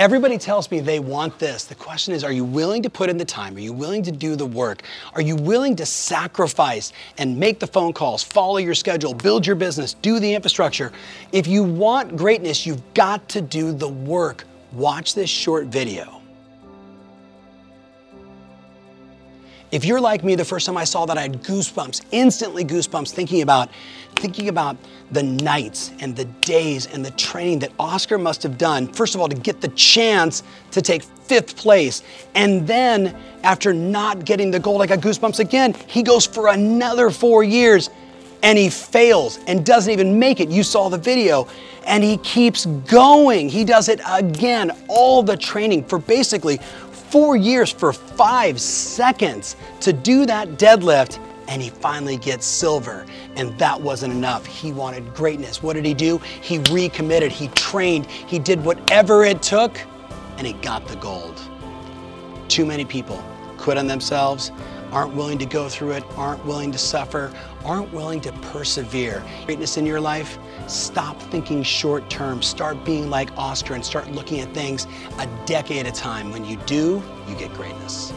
Everybody tells me they want this. The question is, are you willing to put in the time? Are you willing to do the work? Are you willing to sacrifice and make the phone calls, follow your schedule, build your business, do the infrastructure? If you want greatness, you've got to do the work. Watch this short video. If you're like me, the first time I saw that, I had goosebumps, instantly goosebumps, thinking about, thinking about the nights and the days and the training that Oscar must have done. First of all, to get the chance to take fifth place, and then after not getting the gold, I got goosebumps again. He goes for another four years, and he fails and doesn't even make it. You saw the video, and he keeps going. He does it again. All the training for basically four years for five seconds to do that deadlift, and he finally gets silver. And that wasn't enough. He wanted greatness. What did he do? He recommitted, he trained, he did whatever it took, and he got the gold. Too many people quit on themselves, aren't willing to go through it, aren't willing to suffer, aren't willing to persevere. Greatness in your life, stop thinking short term. Start being like Oscar and start looking at things a decade at a time. When you do, you get greatness.